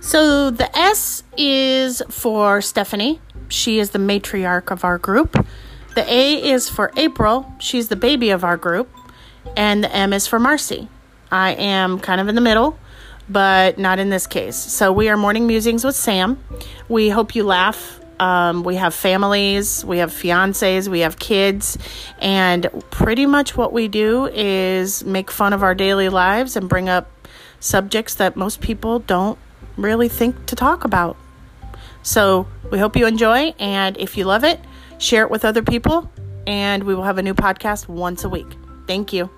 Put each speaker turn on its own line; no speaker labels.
So the S is for Stephanie. She is the matriarch of our group. The A is for April. She's the baby of our group. And the M is for Marcy. I am kind of in the middle, but not in this case. So we are Morning Musings with Sam. We hope you laugh. Um, we have families, we have fiancés, we have kids, and pretty much what we do is make fun of our daily lives and bring up subjects that most people don't really think to talk about. So we hope you enjoy, and if you love it, share it with other people, and we will have a new podcast once a week. Thank you.